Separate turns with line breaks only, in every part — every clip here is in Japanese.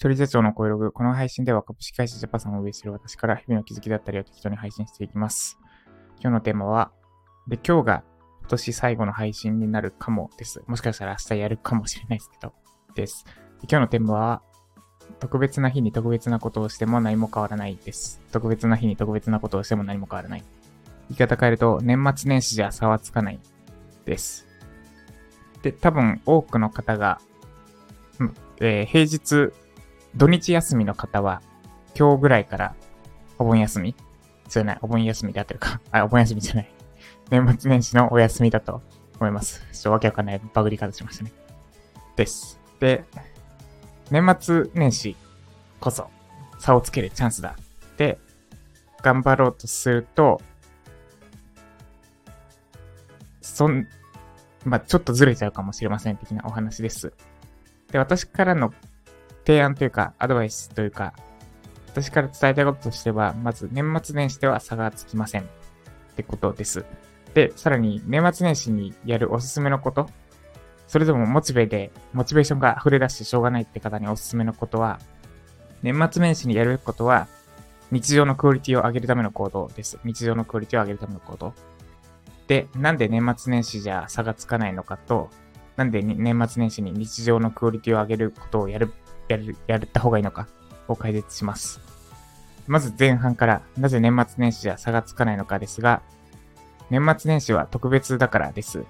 一人社長の声ログ。この配信では株式会社ジャパさんを運営する私から日々の気づきだったりを適当に配信していきます。今日のテーマは、で、今日が今年最後の配信になるかもです。もしかしたら明日やるかもしれないですけど、です。で今日のテーマは、特別な日に特別なことをしても何も変わらないです。特別な日に特別なことをしても何も変わらない。言い方変えると、年末年始じゃ差はつかないです。で、多分多くの方が、えー、平日土日休みの方は、今日ぐらいからお盆休み？そうない、お盆休みであってるか。あ、お盆休みじゃない。年末年始のお休みだと思います。ちょっとわけわかんないバグり方しましたね。です。で、年末年始こそ差をつけるチャンスだ。で、頑張ろうとすると、そん、まあ、ちょっとずれちゃうかもしれません的なお話です。で、私からの提案というか、アドバイスというか、私から伝えたいこととしては、まず年末年始では差がつきません。ってことです。で、さらに年末年始にやるおすすめのこと、それでもモチベで、モチベーションが溢れ出してしょうがないって方におすすめのことは、年末年始にやることは、日常のクオリティを上げるための行動です。日常のクオリティを上げるための行動。で、なんで年末年始じゃ差がつかないのかと、なんで年末年始に日常のクオリティを上げることをやるやる、やった方がいいのかを解説します。まず前半からなぜ年末年始じゃ差がつかないのかですが、年末年始は特別だからです。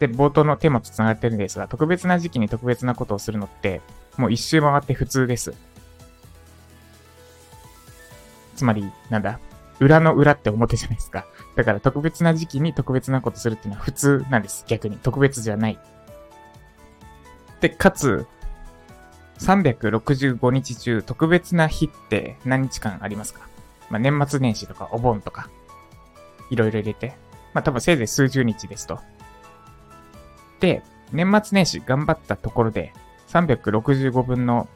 で、冒頭のテーマと繋がってるんですが、特別な時期に特別なことをするのって、もう一周回って普通です。つまり、なんだ、裏の裏って表じゃないですか。だから特別な時期に特別なことするっていうのは普通なんです。逆に。特別じゃない。で、かつ、365日中特別な日って何日間ありますか？まあ、年末年始とかお盆とか、いろいろ入れて。まあ、多分せいぜい数十日ですと。で、年末年始頑張ったところで、365分の、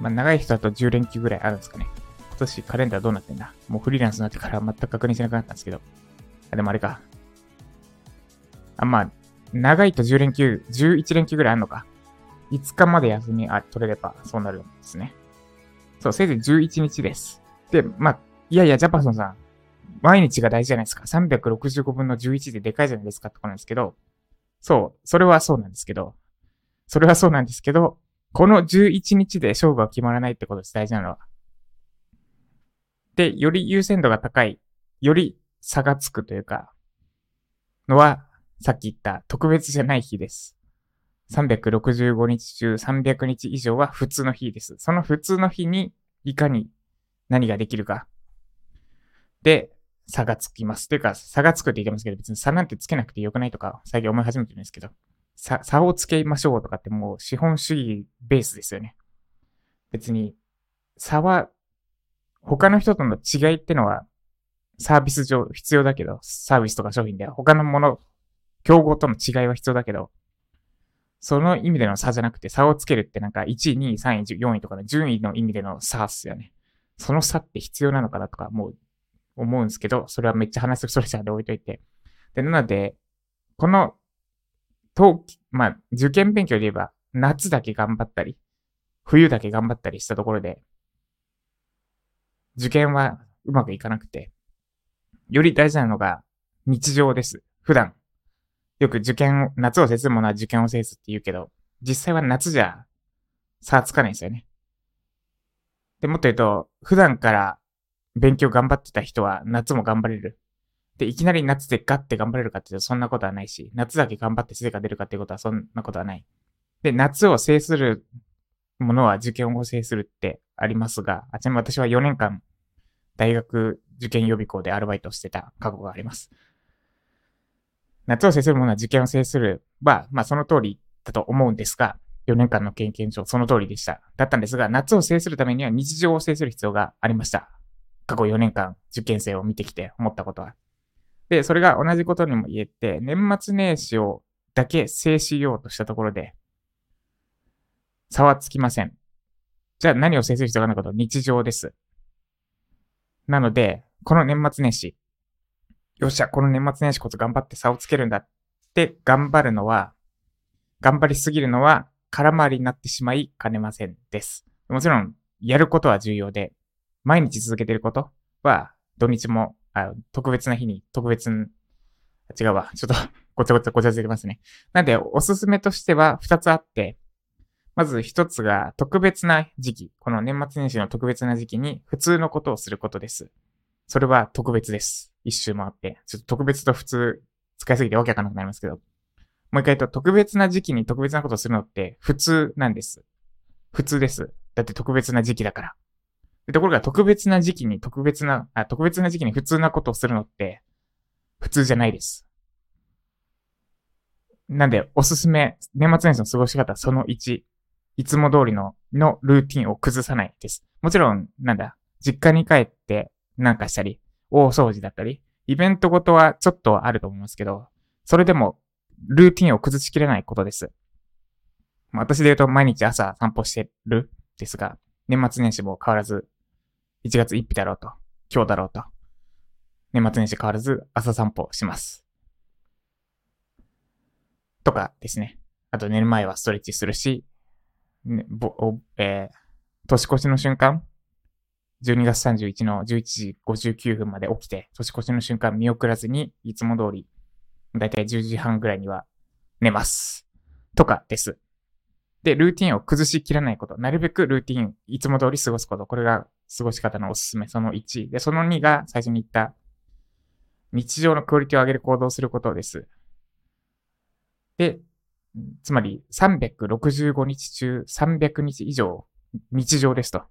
まあ、長い人だと10連休ぐらいあるんですかね。今年カレンダーどうなってんだ？もうフリーランスになってから全く確認しなくなったんですけど。あ、でもあれか。あ、まあ、長いと10連休、11連休ぐらいあるのか。5日まで休みあ取れればそうなるんですね。そう、せいぜい11日です。で、まあ、いやいや、ジャパソンさん、毎日が大事じゃないですか。365分の11ででかいじゃないですかってことなんですけど、そう、それはそうなんですけど、それはそうなんですけど、この11日で勝負は決まらないってことです、大事なのは。で、より優先度が高い、より差がつくというか、のは、さっき言った特別じゃない日です。365日中300日以上は普通の日です。その普通の日にいかに何ができるか。で、差がつきます。というか、差がつくって言ってますけど、別に差なんてつけなくてよくないとか、最近思い始めてるんですけど、差、差をつけましょうとかってもう資本主義ベースですよね。別に、差は、他の人との違いってのは、サービス上必要だけど、サービスとか商品で他のもの、競合との違いは必要だけど、その意味での差じゃなくて、差をつけるってなんか1位、2位、3位、4位とかの順位の意味での差っすよね。その差って必要なのかなとかもう思うんですけど、それはめっちゃ話すそれじゃで置いといて。で、なので、この、冬季、まあ、受験勉強で言えば、夏だけ頑張ったり、冬だけ頑張ったりしたところで、受験はうまくいかなくて、より大事なのが日常です。普段。よく受験、夏を制するものは受験を制すって言うけど、実際は夏じゃ差はつかないんですよね。で、もっと言うと、普段から勉強頑張ってた人は夏も頑張れる。で、いきなり夏でガッて頑張れるかって言うとそんなことはないし、夏だけ頑張って成果出るかっていうことはそんなことはない。で、夏を制するものは受験を制するってありますが、あちなみに私は4年間大学受験予備校でアルバイトしてた過去があります。夏を制するものは受験を制するは、まあその通りだと思うんですが、4年間の経験上その通りでした。だったんですが、夏を制するためには日常を制する必要がありました。過去4年間受験生を見てきて思ったことは。で、それが同じことにも言えて、年末年始をだけ制しようとしたところで、差はつきません。じゃあ何を制する必要がないかと日常です。なので、この年末年始、よっしゃ、この年末年始こそ頑張って差をつけるんだって頑張るのは、頑張りすぎるのは空回りになってしまいかねませんです。もちろん、やることは重要で、毎日続けてることは、土日も、あ特別な日に、特別、違うわ。ちょっと ごちゃごちゃごちゃついてますね。なんで、おすすめとしては2つあって、まず1つが特別な時期。この年末年始の特別な時期に普通のことをすることです。それは特別です。一周回って。ちょっと特別と普通使いすぎてわけわかんなくなりますけど。もう一回言うと、特別な時期に特別なことをするのって普通なんです。普通です。だって特別な時期だから。ところが特別な時期に特別な、あ、特別な時期に普通なことをするのって普通じゃないです。なんで、おすすめ、年末年始の過ごし方その1、いつも通りの、のルーティンを崩さないです。もちろん、なんだ、実家に帰ってなんかしたり、大掃除だったり、イベントごとはちょっとあると思いますけど、それでも、ルーティンを崩しきれないことです。私で言うと毎日朝散歩してるですが、年末年始も変わらず、1月1日だろうと、今日だろうと、年末年始変わらず朝散歩します。とかですね。あと寝る前はストレッチするし、ね、ぼ、えー、年越しの瞬間、12月31の11時59分まで起きて、年越しの瞬間見送らずに、いつも通り、だいたい10時半ぐらいには寝ます。とかです。で、ルーティンを崩しきらないこと。なるべくルーティン、いつも通り過ごすこと。これが過ごし方のおすすめ。その1。で、その2が最初に言った、日常のクオリティを上げる行動をすることです。で、つまり365日中300日以上日常ですと。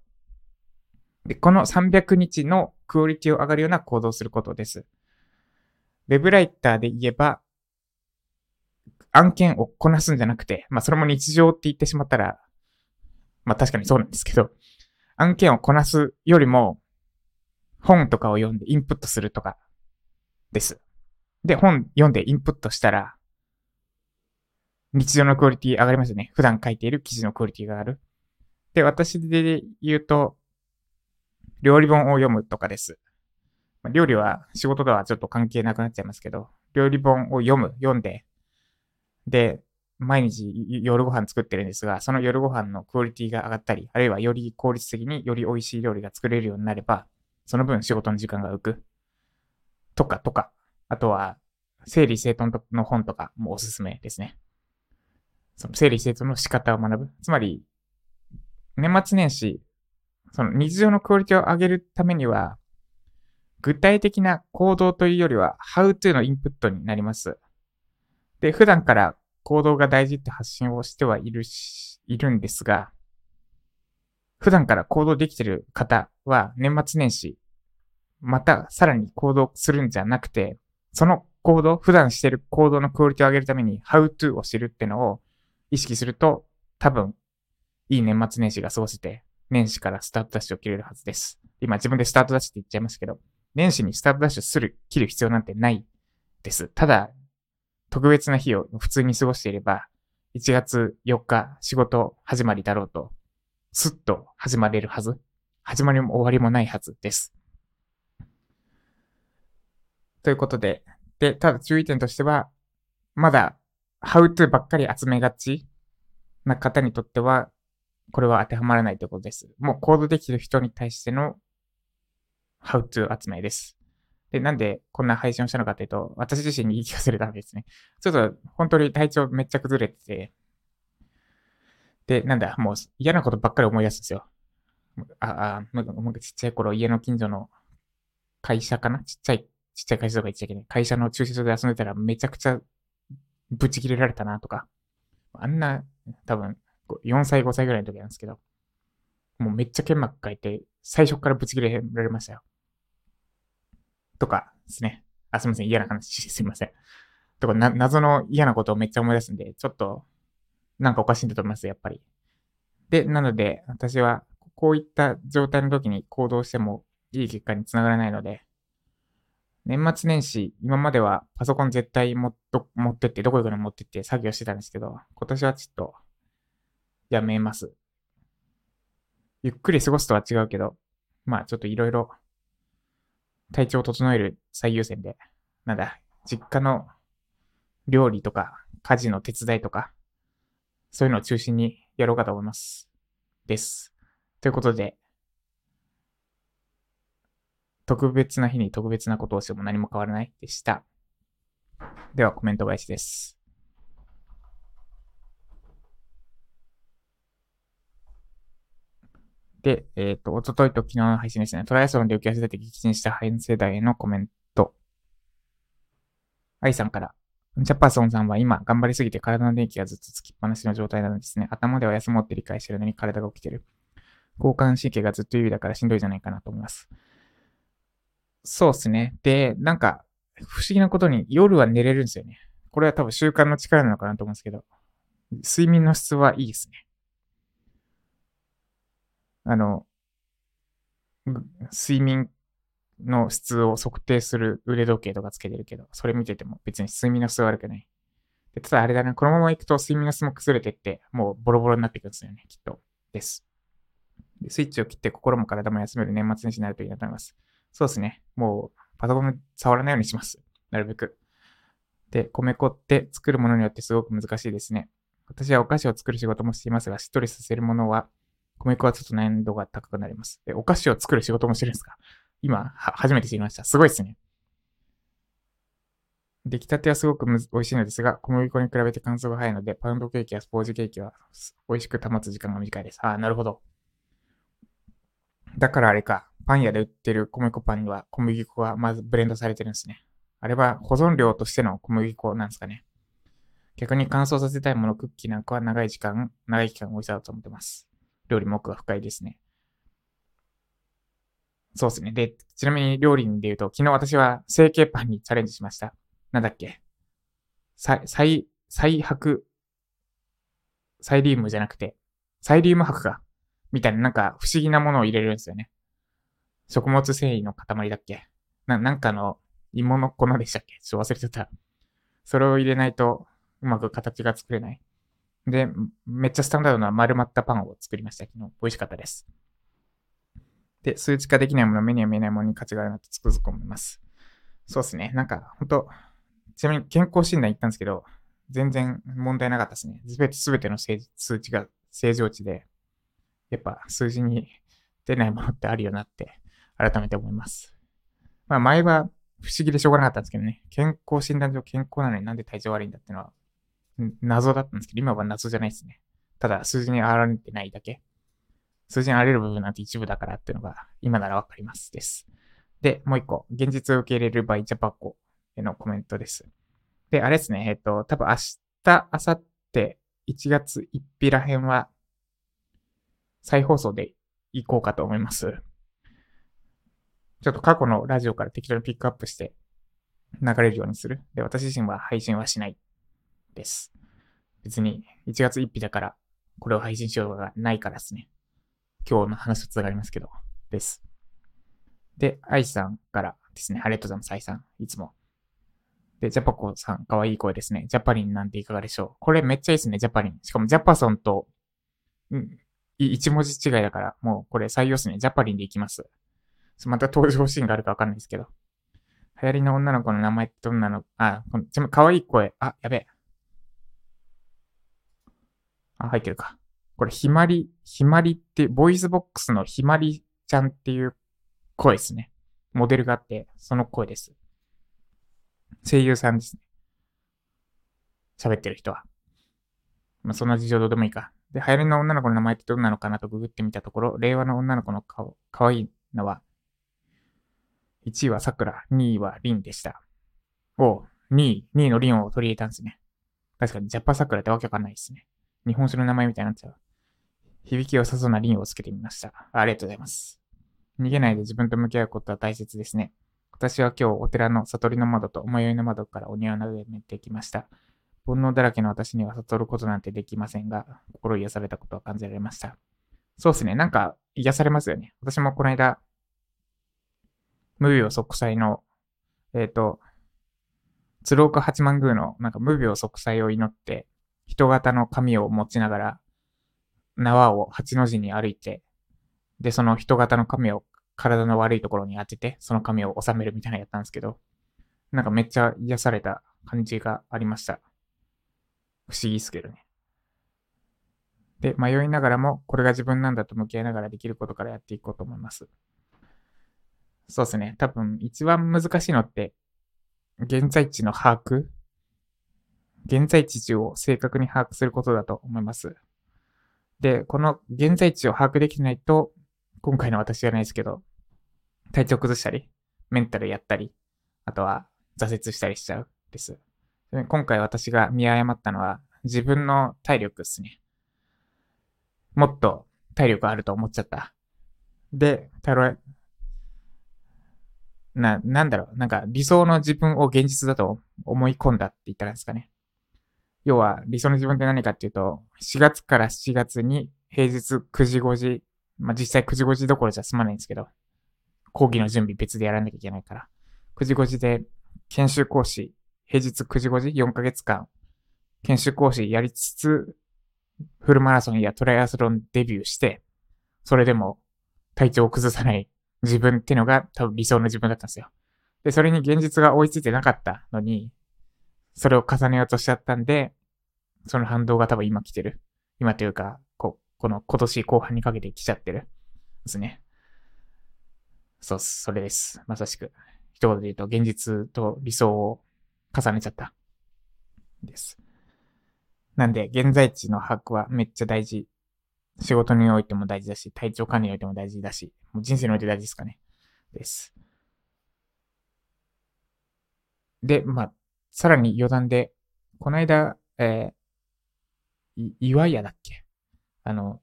で、この300日のクオリティを上がるような行動をすることです。ウェブライターで言えば、案件をこなすんじゃなくて、まあそれも日常って言ってしまったら、まあ確かにそうなんですけど、案件をこなすよりも、本とかを読んでインプットするとかです。で、本読んでインプットしたら、日常のクオリティ上がりますよね。普段書いている記事のクオリティが上がる。で、私で言うと、料理本を読むとかです。料理は仕事とはちょっと関係なくなっちゃいますけど、料理本を読む、読んで、で、毎日夜ご飯作ってるんですが、その夜ご飯のクオリティが上がったり、あるいはより効率的により美味しい料理が作れるようになれば、その分仕事の時間が浮く。とかとか、あとは、整理整頓の本とかもおすすめですね。その整理整頓の仕方を学ぶ。つまり、年末年始、その日常のクオリティを上げるためには、具体的な行動というよりは、how to のインプットになります。で、普段から行動が大事って発信をしてはいるし、いるんですが、普段から行動できてる方は年末年始、またさらに行動するんじゃなくて、その行動、普段してる行動のクオリティを上げるために how to を知るってのを意識すると、多分、いい年末年始が過ごせて、年始からスタートダッシュを切れるはずです。今自分でスタートダッシュって言っちゃいますけど、年始にスタートダッシュする、切る必要なんてないです。ただ、特別な日を普通に過ごしていれば、1月4日仕事始まりだろうと、すっと始まれるはず。始まりも終わりもないはずです。ということで、で、ただ注意点としては、まだ how to ばっかり集めがちな方にとっては、これは当てはまらないということです。もうコードできる人に対しての how to 集めです。で、なんでこんな配信をしたのかというと、私自身に言い聞かせるためですね。ちょっと本当に体調めっちゃ崩れてて、で、なんだ、もう嫌なことばっかり思い出すんですよ。あ、あ、なんかちっちゃい頃家の近所の会社かな？ちっちゃい、ちっちゃい会社とか言っちゃいけない。会社の駐車場で遊んでたらめちゃくちゃぶち切れられたなとか、あんな、多分、4歳、5歳ぐらいの時なんですけど、もうめっちゃ剣幕書いて、最初からぶち切れられましたよ。とかですね。あ、すみません。嫌な話すみません。とか、謎の嫌なことをめっちゃ思い出すんで、ちょっと、なんかおかしいんだと思います、やっぱり。で、なので、私は、こういった状態の時に行動してもいい結果につながらないので、年末年始、今まではパソコン絶対もっと持ってって、どこ行くの持ってって作業してたんですけど、今年はちょっと、やめます。ゆっくり過ごすとは違うけど、まあちょっといろいろ、体調を整える最優先で、なんだ、実家の料理とか、家事の手伝いとか、そういうのを中心にやろうかと思います。です。ということで、特別な日に特別なことをしても何も変わらないでした。ではコメント返しです。で、えっ、ー、と、おとといと昨日の配信ですね。トライアスロンで浮き足立て激震したハイン世代へのコメント。愛さんから、ジャパソンさんは今頑張りすぎて体の電気がずっとつきっぱなしの状態なのですね。頭では休もうって理解してるのに体が起きてる。交感神経がずっと優位だからしんどいじゃないかなと思います。そうっすね。で、なんか、不思議なことに夜は寝れるんですよね。これは多分習慣の力なのかなと思うんですけど、睡眠の質はいいですね。あの、睡眠の質を測定する腕時計とかつけてるけど、それ見てても別に睡眠の質悪くない。でただあれだな、このまま行くと睡眠の質も崩れてって、もうボロボロになっていくんですよね、きっと。です。でスイッチを切って心も体も休める年末年始になるといいなと思います。そうですね。もう、パソコン触らないようにします。なるべく。で、米粉って作るものによってすごく難しいですね。私はお菓子を作る仕事もしていますが、しっとりさせるものは、米粉はちょっと難易度が高くなります。で、お菓子を作る仕事もしてるんですか？今、初めて知りました。すごいですね。出来たてはすごく美味しいのですが、小麦粉に比べて乾燥が早いので、パウンドケーキやスポージケーキは美味しく保つ時間が短いです。ああ、なるほど。だからあれか。パン屋で売ってる米粉パンには小麦粉がまずブレンドされてるんですね。あれは保存料としての小麦粉なんですかね。逆に乾燥させたいもの、クッキーなんかは長い時間、長い期間美味しさだと思ってます。料理も奥が深いですね。そうですね。で、ちなみに料理で言うと、昨日私は成形パンにチャレンジしました。なんだっけ？サイ、サイ白、サイリウムじゃなくて、サイリウム白か。みたいな、なんか不思議なものを入れるんですよね。食物繊維の塊だっけ？な、なんかの芋の粉でしたっけ？ちょっと忘れてた。それを入れないとうまく形が作れない。で、めっちゃスタンダードな丸まったパンを作りました。昨日。美味しかったです。で、数値化できないもの、目には見えないものに価値があるなとつくづく思います。そうですね。なんか、ほんと、ちなみに健康診断行ったんですけど、全然問題なかったですね。すべて、すべての数値が正常値で、やっぱ数字に出ないものってあるよなって改めて思います。まあ前は不思議でしょうがなかったんですけどね、健康診断上健康なのになんで体調悪いんだってのは謎だったんですけど、今は謎じゃないですね。ただ数字に現れてないだけ。数字に現れる部分なんて一部だからっていうのが今ならわかりますです。で、もう一個、現実を受け入れるバイジャパコへのコメントです。で、あれですね、えっと、多分明日、明後日、1月1日ら辺は、再放送で行こうかと思います。ちょっと過去のラジオから適当にピックアップして流れるようにする。で、私自身は配信はしないです。別に1月1日だからこれを配信しようがないからですね。今日の話とつながりますけど、です。で、愛さんからですね、ありがとうございます、愛さん。いつも。で、ジャパコさん、かわいい声ですね。ジャパリンなんていかがでしょうこれめっちゃいいですね、ジャパリン。しかもジャパソンと、うん、一文字違いだから、もうこれ採用っすね。ジャパリンでいきます。また登場シーンがあるかわかんないですけど。流行りの女の子の名前ってどんなの？あ、この、ちなみに可愛い声。あ、やべえ。あ、入ってるか。これ、ひまり、ひまりって、 VOICEVOX のひまりちゃんっていう声ですね。モデルがあって、その声です。声優さんですね。喋ってる人は。まあ、そんな事情どうでもいいか。で、流行りの女の子の名前ってどんなのかなとググってみたところ、令和の女の子の顔、可愛いのは、1位は桜、2位はリンでした。お2位、2位のリンを取り入れたんですね。確かにジャパ桜ってわけわかんないですね。日本酒の名前みたいになっちゃう。響き良さそうなリンをつけてみました。ありがとうございます。逃げないで自分と向き合うことは大切ですね。私は今日お寺の悟りの窓と思いの窓からお庭を眺めてきました。煩悩だらけの私には悟ることなんてできませんが、心癒されたことは感じられました。そうですね。なんか癒されますよね。私もこの間、無病息災の、えっ、ー、と、鶴岡八幡宮のなんか無病息災を祈って、人型の紙を持ちながら、縄を八の字に歩いて、で、その人型の紙を体の悪いところに当てて、その紙を収めるみたいなやったんですけど、なんかめっちゃ癒された感じがありました。不思議っすけどね。で、迷いながらも、これが自分なんだと向き合いながらできることからやっていこうと思います。そうですね。多分、一番難しいのって、現在地の把握現在地中を正確に把握することだと思います。で、この現在地を把握できないと、今回の私じゃないですけど、体調崩したり、メンタルやったり、あとは挫折したりしちゃうです。で今回私が見誤ったのは、自分の体力ですね。もっと体力あると思っちゃった。で、たろな、なんだろう、なんか理想の自分を現実だと思い込んだって言ったらですかね。要は理想の自分って何かっていうと、4月から7月に平日9時5時、まあ、実際9時5時どころじゃ済まないんですけど、講義の準備別でやらなきゃいけないから、9時5時で研修講師、平日9時5時4ヶ月間、研修講師やりつつ、フルマラソンやトライアスロンデビューして、それでも体調を崩さない自分っていうのが多分理想の自分だったんですよ。で、それに現実が追いついてなかったのに、それを重ねようとしちゃったんで、その反動が多分今来てる。今というか、ここの今年後半にかけて来ちゃってる。ですね。そうっす。それです。まさしく。一言で言うと、現実と理想を重ねちゃった。です。なんで、現在地の把握はめっちゃ大事。仕事においても大事だし、体調管理においても大事だし、もう人生において大事ですかね。です。で、まあ、さらに余談で、この間、えー、い、岩屋だっけ？あの、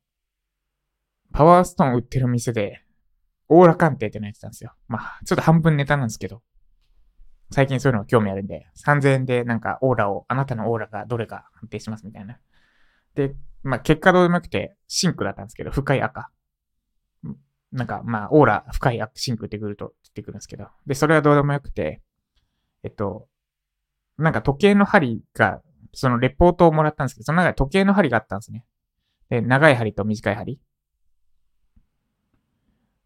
パワーストーン売ってる店で、オーラ鑑定ってのやってたんですよ。まあ、ちょっと半分ネタなんですけど、最近そういうの興味あるんで、3000円でなんかオーラを、あなたのオーラがどれか判定しますみたいな。で、まあ、結果どうでもよくて、シンクだったんですけど、深い赤。なんか、まあ、オーラ、深い赤、シンクってくると出てくるんですけど。で、それはどうでもよくて、えっと、なんか時計の針が、そのレポートをもらったんですけど、その中で時計の針があったんですね。で、長い針と短い針。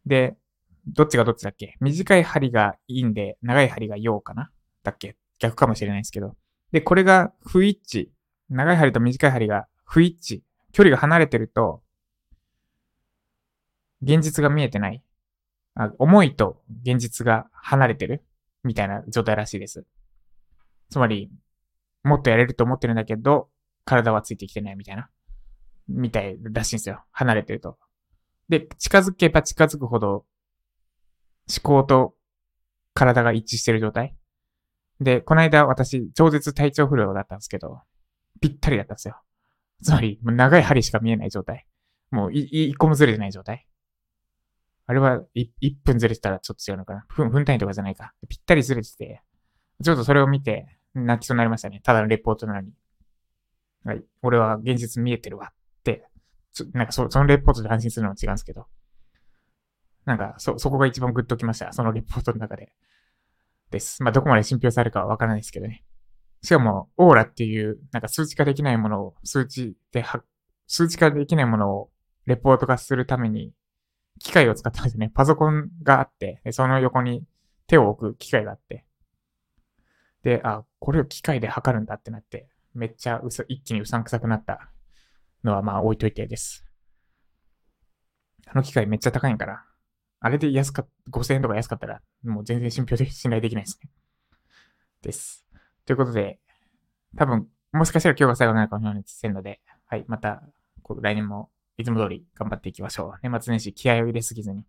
で、どっちがどっちだっけ？短い針がいいんで、長い針が陽かな？だっけ？逆かもしれないですけど。で、これが不一致。長い針と短い針が不一致。距離が離れてると、現実が見えてない。あ思いと現実が離れてるみたいな状態らしいです。つまり、もっとやれると思ってるんだけど、体はついてきてないみたいな。みたいらしいんですよ。離れてると。で、近づけば近づくほど、思考と体が一致してる状態。で、この間私、超絶体調不良だったんですけど、ぴったりだったんですよ。つまり、もう長い針しか見えない状態。もう、一個もずれてない状態。あれは、1分ずれてたらちょっと違うのかな。分、分単位とかじゃないか。ぴったりずれてて、ちょっとそれを見て、泣きそうになりましたね。ただのレポートなのに。はい。俺は現実見えてるわって。なんかそ、そのレポートで安心するのは違うんですけど。なんか、そ、そこが一番グッときました。そのレポートの中で。です。まあ、どこまで信憑されるかはわからないですけどね。しかも、オーラっていう、なんか数値化できないものを、数値では、数値化できないものをレポート化するために、機械を使ったんですよね。パソコンがあって、その横に手を置く機械があって。で、あ、これを機械で測るんだってなって、めっちゃうさ、一気にうさんくさくなったのはまあ置いといてです。あの機械めっちゃ高いんから、あれで安かっ、5000円とか安かったら、もう全然信憑で信頼できないですね。です。ということで、多分、もしかしたら今日が最後になるかもしれないので、はい、また、来年もいつも通り頑張っていきましょう。年末年始気合を入れすぎずに。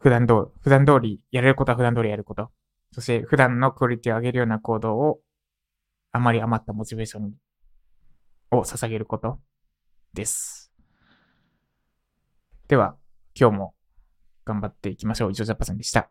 普段通り、普段通り、やれることは普段通りやること。そして普段のクオリティを上げるような行動を、あまり余ったモチベーションを捧げることです。では、今日も頑張っていきましょう。以上、ジャパさんでした。